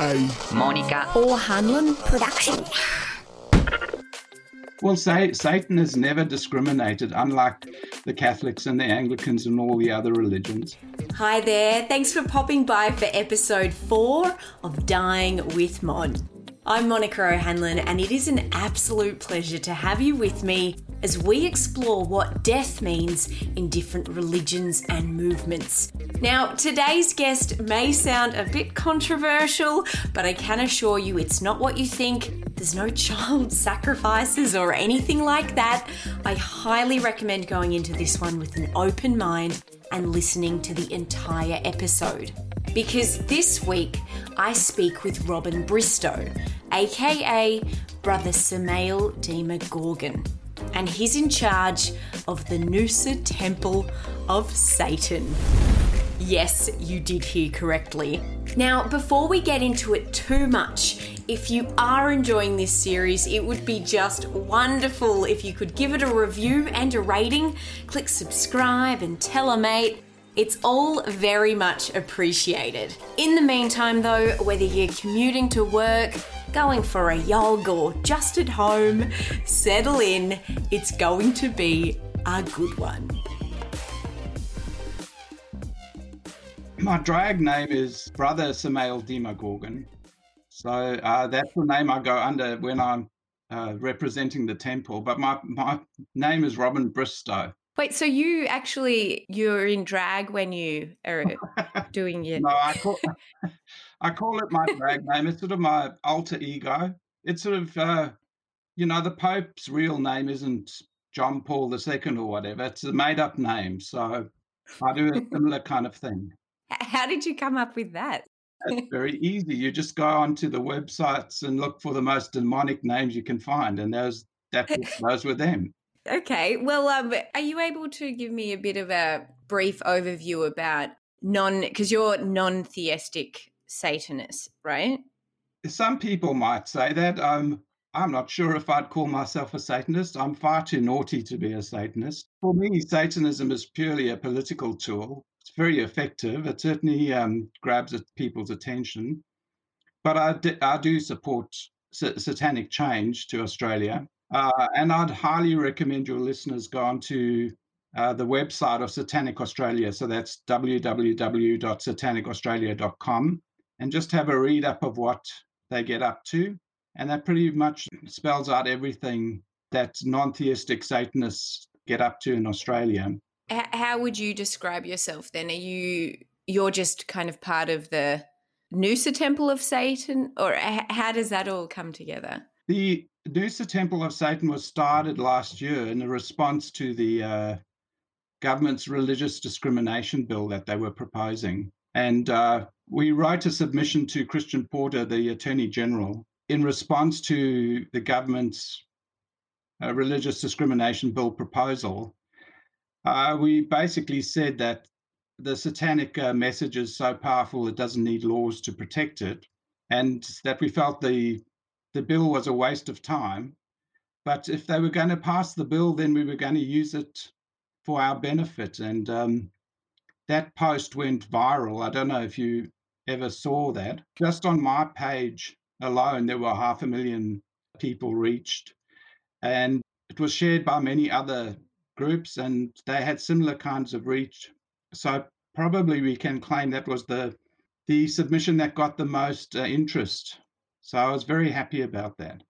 people today. Monica. O'Hanlon production. Well, say, Satan has never discriminated, unlike the Catholics and the Anglicans and all the other religions. Hi there, thanks for popping by for episode four of Dying with Mon. I'm Monica O'Hanlon, and it is an absolute pleasure to have you with me as we explore what death means in different religions and movements. Now, today's guest may sound a bit controversial, but I can assure you it's not what you think. There's no child sacrifices or anything like that. I highly recommend going into this one with an open mind and listening to the entire episode. Because this week I speak with Robin Bristow, aka Brother Samael Demogorgon, and he's in charge of the Noosa Temple of Satan. Yes, you did hear correctly. Now, before we get into it too much, if you are enjoying this series, it would be just wonderful if you could give it a review and a rating, click subscribe, and tell a mate. It's all very much appreciated. In the meantime, though, whether you're commuting to work, going for a jog, or just at home, settle in. It's going to be a good one. My drag name is Brother Samael Demogorgon. So uh, that's the name I go under when I'm uh, representing the temple. But my, my name is Robin Bristow. Wait, so you actually you're in drag when you are doing your No, I call, I call it my drag name. It's sort of my alter ego. It's sort of, uh, you know, the Pope's real name isn't John Paul II or whatever. It's a made up name. So I do a similar kind of thing. How did you come up with that? It's very easy. You just go onto the websites and look for the most demonic names you can find, and those that those were them. Okay. Well, um, are you able to give me a bit of a brief overview about non because you're non-theistic Satanist, right? Some people might say that. Um, I'm not sure if I'd call myself a Satanist. I'm far too naughty to be a Satanist. For me, Satanism is purely a political tool. It's very effective. It certainly um, grabs at people's attention. But I, d- I do support sa- satanic change to Australia. Uh, and I'd highly recommend your listeners go onto uh, the website of Satanic Australia. So that's www.satanicaustralia.com and just have a read up of what they get up to. And that pretty much spells out everything that non theistic Satanists get up to in Australia. How would you describe yourself then? Are you you're just kind of part of the Noosa Temple of Satan, or how does that all come together? The Noosa Temple of Satan was started last year in response to the uh, government's religious discrimination bill that they were proposing. And uh, we wrote a submission to Christian Porter, the Attorney General, in response to the government's uh, religious discrimination bill proposal. Uh, we basically said that the satanic uh, message is so powerful it doesn't need laws to protect it, and that we felt the the bill was a waste of time. But if they were going to pass the bill, then we were going to use it for our benefit. And um, that post went viral. I don't know if you ever saw that. Just on my page alone, there were half a million people reached. And it was shared by many other groups, and they had similar kinds of reach. So probably we can claim that was the the submission that got the most uh, interest. So I was very happy about that.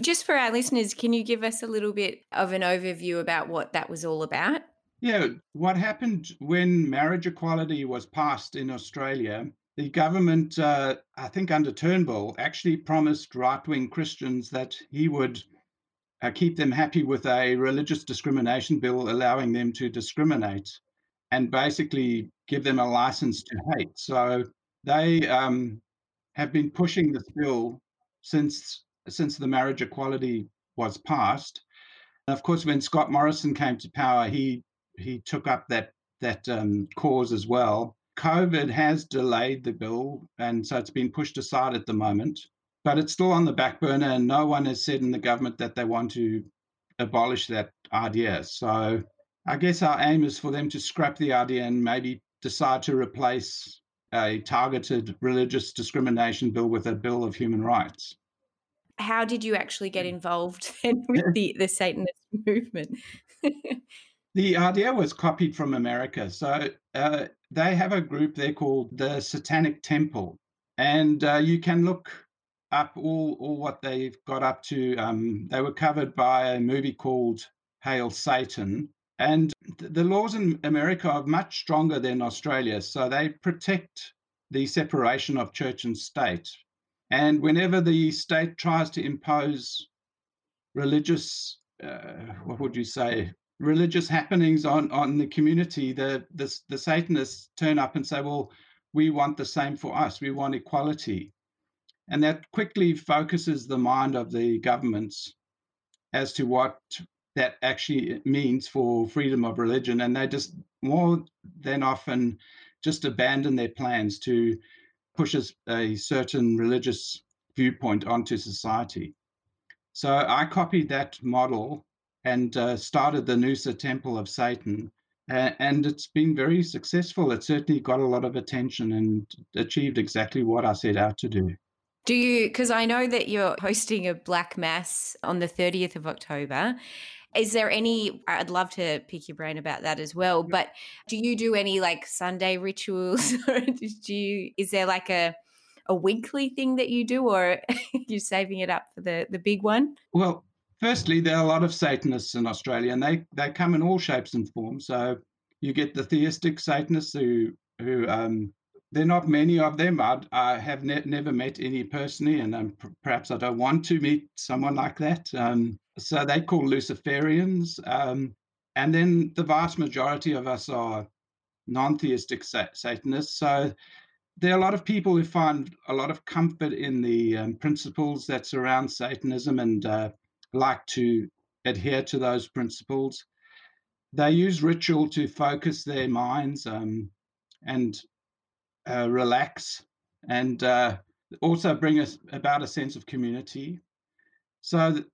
Just for our listeners, can you give us a little bit of an overview about what that was all about? Yeah, what happened when marriage equality was passed in Australia? The government, uh, I think under Turnbull, actually promised right wing Christians that he would uh, keep them happy with a religious discrimination bill allowing them to discriminate. and basically give them a license to hate. So they um, have been pushing this bill since since the marriage equality was passed. And of course, when Scott Morrison came to power, he he took up that that um, cause as well. COVID has delayed the bill, and so it's been pushed aside at the moment. But it's still on the back burner, and no one has said in the government that they want to abolish that idea. So I guess our aim is for them to scrap the idea and maybe decide to replace a targeted religious discrimination bill with a bill of human rights. How did you actually get involved then with the, the Satanist movement? the idea was copied from America. So uh, they have a group there called the Satanic Temple, and uh, you can look up all, all what they've got up to. Um, they were covered by a movie called Hail Satan. And the laws in America are much stronger than Australia. So they protect the separation of church and state. And whenever the state tries to impose religious, uh, what would you say, religious happenings on, on the community, the, the, the Satanists turn up and say, well, we want the same for us. We want equality. And that quickly focuses the mind of the governments as to what that actually means for freedom of religion. And they just more than often just abandon their plans to push a certain religious viewpoint onto society. So I copied that model and uh, started the Noosa Temple of Satan. Uh, and it's been very successful. It certainly got a lot of attention and achieved exactly what I set out to do. Do you, because I know that you're hosting a Black Mass on the 30th of October. Is there any, I'd love to pick your brain about that as well, but do you do any like Sunday rituals or do you, is there like a, a weekly thing that you do or you're saving it up for the, the big one? Well, firstly, there are a lot of Satanists in Australia and they, they come in all shapes and forms. So you get the theistic Satanists who, who um, there are not many of them. I, I have ne- never met any personally, and um, p- perhaps I don't want to meet someone like that. Um, so they call Luciferians. Um, and then the vast majority of us are non theistic sa- Satanists. So there are a lot of people who find a lot of comfort in the um, principles that surround Satanism and uh, like to adhere to those principles. They use ritual to focus their minds um, and uh, relax and uh, also bring us about a sense of community. So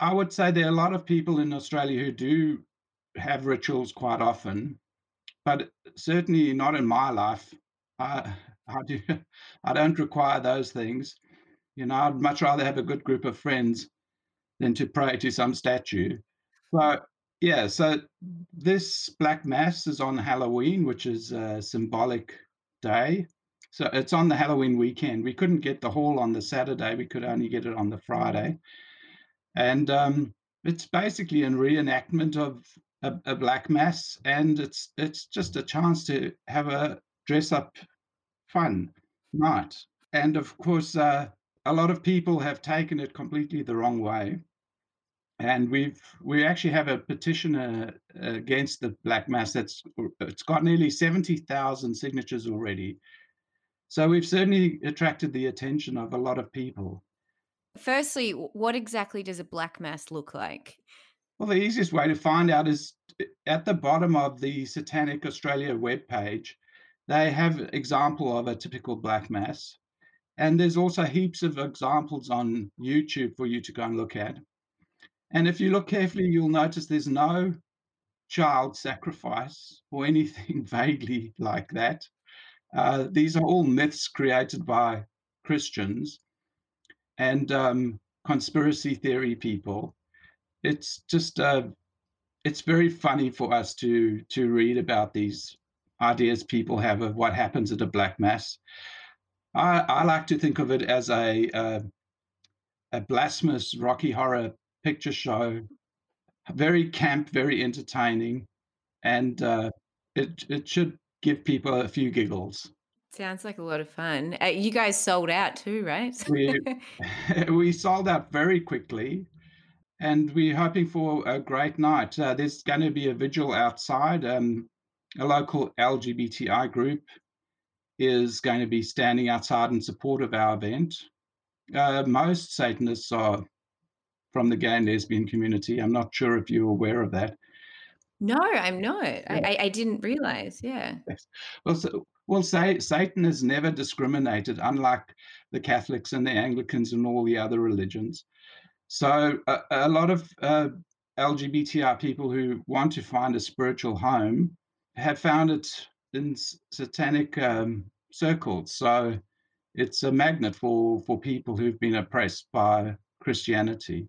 I would say there are a lot of people in Australia who do have rituals quite often, but certainly not in my life. I, I do I don't require those things. You know, I'd much rather have a good group of friends than to pray to some statue. So yeah, so this Black Mass is on Halloween, which is a symbolic day. So it's on the Halloween weekend. We couldn't get the hall on the Saturday. We could only get it on the Friday. And um, it's basically a reenactment of a, a, black mass, and it's it's just a chance to have a dress up fun night. And of course, uh, a lot of people have taken it completely the wrong way. And we've we actually have a petition uh, against the black mass that's it's got nearly seventy thousand signatures already. So we've certainly attracted the attention of a lot of people. Firstly, what exactly does a black mass look like? Well, the easiest way to find out is at the bottom of the Satanic Australia webpage, they have example of a typical black mass. And there's also heaps of examples on YouTube for you to go and look at. And if you look carefully, you'll notice there's no child sacrifice or anything vaguely like that. Uh, these are all myths created by Christians and um, conspiracy theory people. It's just uh, it's very funny for us to to read about these ideas people have of what happens at a black mass. I, I like to think of it as a uh, a blasphemous Rocky Horror picture show, very camp, very entertaining, and uh, it it should give people a few giggles. Sounds like a lot of fun. Uh, you guys sold out too, right? we, we sold out very quickly, and we're hoping for a great night. Uh, there's going to be a vigil outside. Um, a local LGBTI group is going to be standing outside in support of our event. Uh, most Satanists are from the gay and lesbian community. I'm not sure if you're aware of that. No, I'm not. Yeah. I, I, didn't realize. Yeah. Yes. Well, so, well, say Satan has never discriminated, unlike the Catholics and the Anglicans and all the other religions. So a, a lot of uh, LGBTI people who want to find a spiritual home have found it in satanic um, circles. So it's a magnet for for people who've been oppressed by Christianity.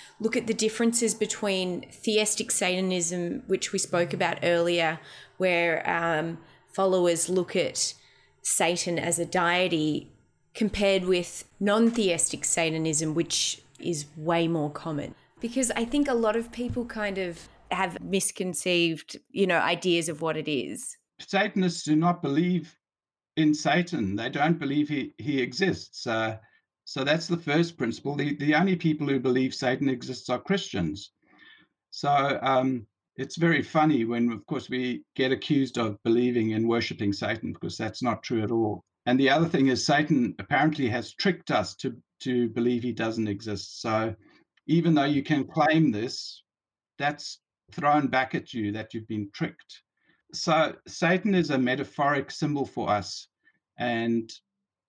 look at the differences between theistic Satanism, which we spoke about earlier, where um, followers look at Satan as a deity, compared with non theistic Satanism, which is way more common. Because I think a lot of people kind of have misconceived, you know, ideas of what it is. Satanists do not believe in Satan. They don't believe he, he exists. Uh, so that's the first principle. The, the only people who believe Satan exists are Christians. So um, it's very funny when, of course, we get accused of believing and worshiping Satan because that's not true at all. And the other thing is, Satan apparently has tricked us to, to believe he doesn't exist. So even though you can claim this, that's thrown back at you that you've been tricked. So Satan is a metaphoric symbol for us, and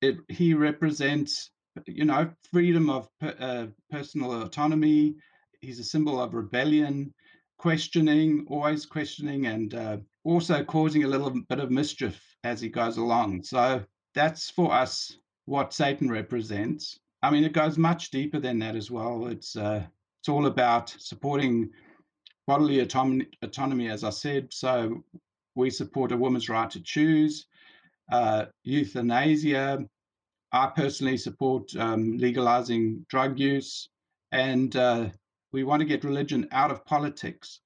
it, he represents you know, freedom of uh, personal autonomy. He's a symbol of rebellion, questioning, always questioning, and uh, also causing a little bit of mischief as he goes along. So that's for us what Satan represents. I mean, it goes much deeper than that as well. It's uh, it's all about supporting bodily autonomy, autonomy, as I said. So we support a woman's right to choose, uh, euthanasia, I personally support um, legalizing drug use, and uh, we want to get religion out of politics.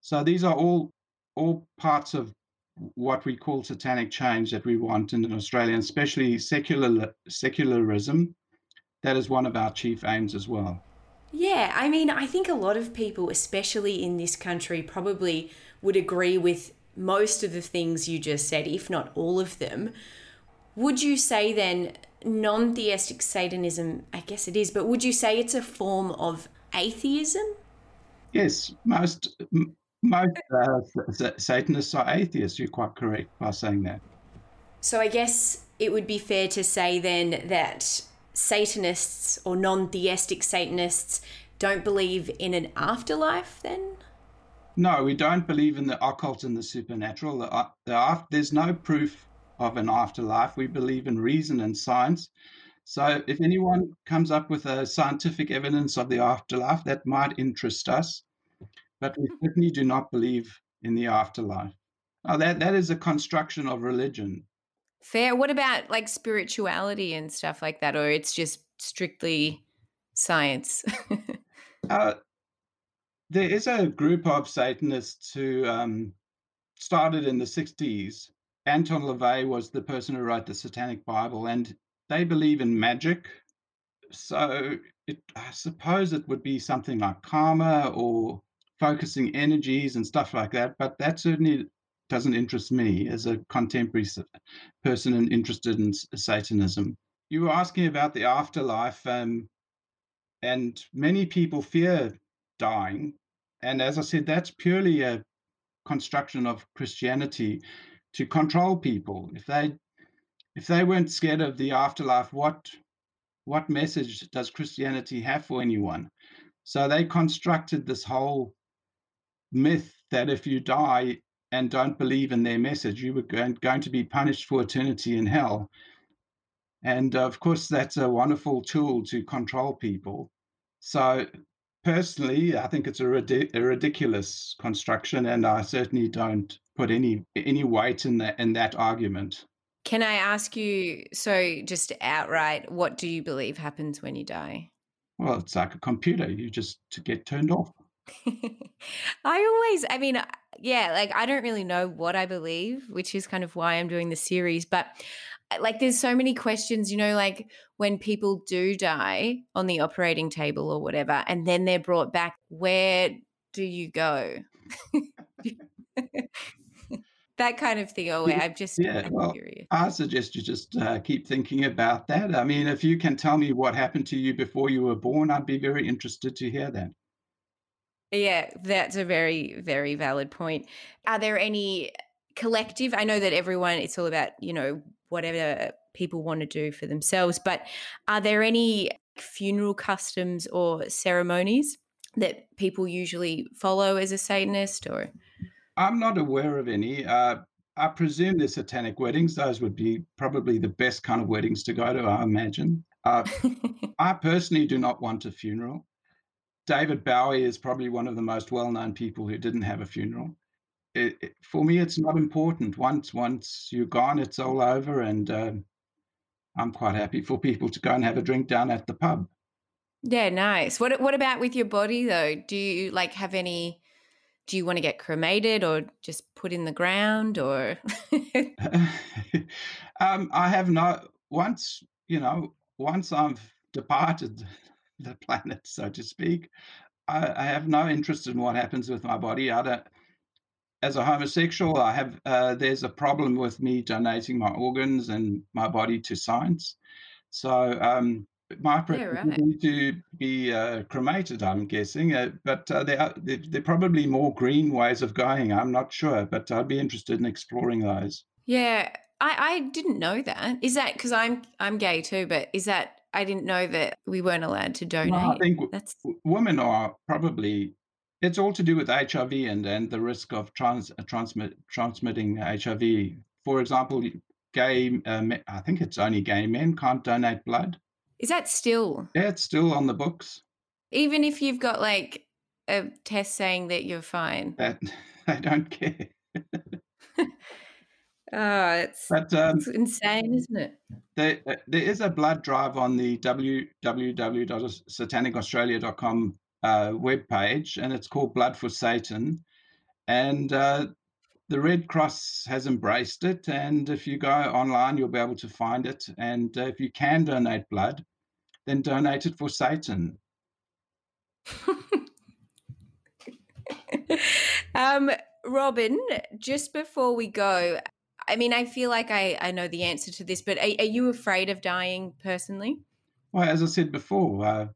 So these are all all parts of what we call satanic change that we want in Australia, and especially secular secularism. That is one of our chief aims as well. Yeah, I mean, I think a lot of people, especially in this country, probably would agree with most of the things you just said, if not all of them. Would you say then non theistic Satanism, I guess it is, but would you say it's a form of atheism? Yes, most most uh, Satanists are atheists. You're quite correct by saying that. So I guess it would be fair to say then that Satanists or non theistic Satanists don't believe in an afterlife then? No, we don't believe in the occult and the supernatural. The, the, there's no proof of an afterlife. We believe in reason and science. So, if anyone comes up with a scientific evidence of the afterlife, that might interest us, but we certainly do not believe in the afterlife. Now, that, that is a construction of religion. Fair. What about like spirituality and stuff like that, or it's just strictly science? uh, there is a group of Satanists who um, started in the 60s Anton LaVey was the person who wrote the Satanic Bible, and they believe in magic. So it, I suppose it would be something like karma or focusing energies and stuff like that. But that certainly doesn't interest me as a contemporary person and interested in Satanism. You were asking about the afterlife, um, and many people fear dying. And as I said, that's purely a construction of Christianity to control people. If they if they weren't scared of the afterlife, what what message does Christianity have for anyone? So they constructed this whole myth that if you die and don't believe in their message, you were going, to be punished for eternity in hell. And of course, that's a wonderful tool to control people. So, personally, I think it's a, a ridiculous construction, and I certainly don't put any any weight in that in that argument. Can I ask you, so just outright, what do you believe happens when you die? Well, it's like a computer; you just to get turned off. I always, I mean, uh, yeah, like I don't really know what I believe, which is kind of why I'm doing the series, but like there's so many questions, you know, like when people do die on the operating table or whatever, and then they're brought back, where do you go? that kind of thing. Oh, I'm just yeah. I'm well, curious. I suggest you just uh, keep thinking about that. I mean, if you can tell me what happened to you before you were born, I'd be very interested to hear that. Yeah, that's a very, very valid point. Are there any collective? I know that everyone, it's all about, you know, whatever people want to do for themselves, but are there any funeral customs or ceremonies that people usually follow as a Satanist or? I'm not aware of any. Uh, I presume the satanic weddings, those would be probably the best kind of weddings to go to, I imagine. Uh, I personally do not want a funeral. David Bowie is probably one of the most well-known people who didn't have a funeral. It, it, for me, it's not important. Once once you're gone, it's all over, and uh, I'm quite happy for people to go and have a drink down at the pub. Yeah, nice. What what about with your body though? Do you like have any? Do you want to get cremated or just put in the ground or? um, I have not. Once you know, once I've departed the planet, so to speak. I, I, have no interest in what happens with my body. I don't. As a homosexual, I have. Uh, there's a problem with me donating my organs and my body to science. So um, my yeah, right. to be uh, cremated. I'm guessing, uh, but uh, there are there, are probably more green ways of going. I'm not sure, but I'd be interested in exploring those. Yeah, I, I didn't know that. Is that because I'm I'm gay too? But is that I didn't know that we weren't allowed to donate. I think That's... women are probably. It's all to do with HIV and, and the risk of trans, uh, transmit, transmitting HIV. For example, gay, um, I think it's only gay men can't donate blood. Is that still? Yeah, it's still on the books. Even if you've got like a test saying that you're fine. That I don't care. Oh, it's, but, um, it's insane, isn't it? There, uh, there is a blood drive on the www.satanicaustralia.com uh, webpage, and it's called Blood for Satan. And uh, the Red Cross has embraced it. And if you go online, you'll be able to find it. And uh, if you can donate blood, then donate it for Satan. um, Robin, just before we go, I mean, I feel like I, I know the answer to this, but are, are you afraid of dying personally? Well, as I said before, uh,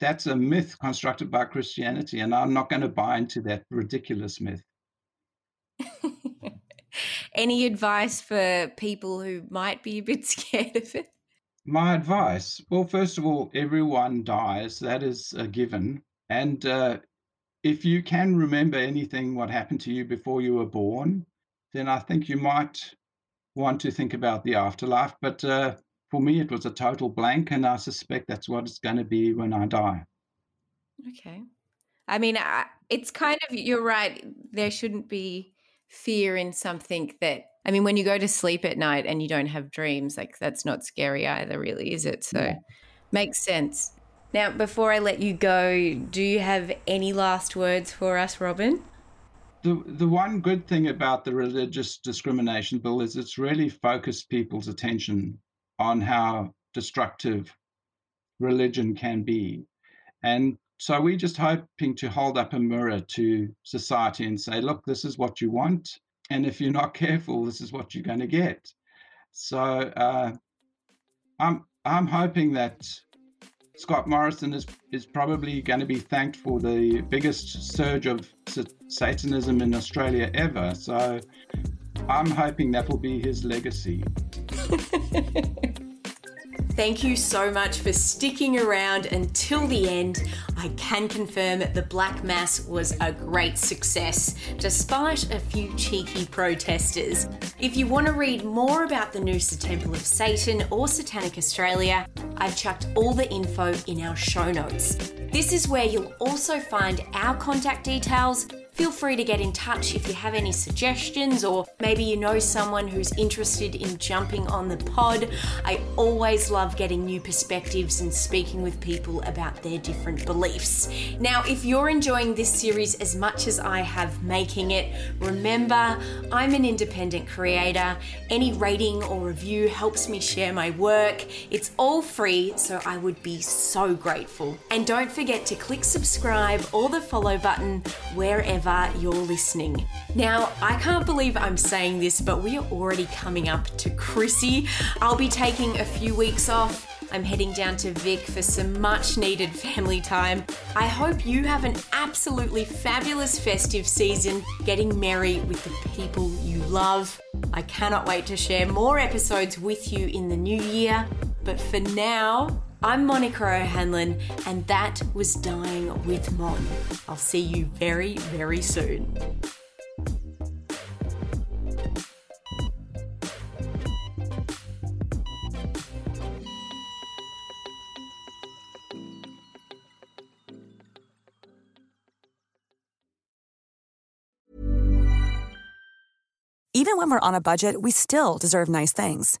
that's a myth constructed by Christianity, and I'm not going to buy into that ridiculous myth. Any advice for people who might be a bit scared of it? My advice well, first of all, everyone dies. That is a given. And uh, if you can remember anything what happened to you before you were born, then I think you might want to think about the afterlife. But uh, for me, it was a total blank, and I suspect that's what it's going to be when I die. Okay. I mean, it's kind of, you're right. There shouldn't be fear in something that, I mean, when you go to sleep at night and you don't have dreams, like that's not scary either, really, is it? So, yeah. makes sense. Now, before I let you go, do you have any last words for us, Robin? the the one good thing about the religious discrimination bill is it's really focused people's attention on how destructive religion can be and so we're just hoping to hold up a mirror to society and say look this is what you want and if you're not careful this is what you're going to get so uh, i'm i'm hoping that Scott Morrison is, is probably going to be thanked for the biggest surge of Satanism in Australia ever. So I'm hoping that will be his legacy. Thank you so much for sticking around until the end. I can confirm the Black Mass was a great success, despite a few cheeky protesters. If you want to read more about the Noosa Temple of Satan or Satanic Australia, I've chucked all the info in our show notes. This is where you'll also find our contact details Feel free to get in touch if you have any suggestions or maybe you know someone who's interested in jumping on the pod. I always love getting new perspectives and speaking with people about their different beliefs. Now, if you're enjoying this series as much as I have making it, remember I'm an independent creator. Any rating or review helps me share my work. It's all free, so I would be so grateful. And don't forget to click subscribe or the follow button wherever wherever you're listening. Now, I can't believe I'm saying this, but we are already coming up to Chrissy. I'll be taking a few weeks off. I'm heading down to Vic for some much needed family time. I hope you have an absolutely fabulous festive season getting merry with the people you love. I cannot wait to share more episodes with you in the new year. But for now, I'm Monica O'Hanlon, and that was Dying with Mon. I'll see you very, very soon. Even when we're on a budget, we still deserve nice things.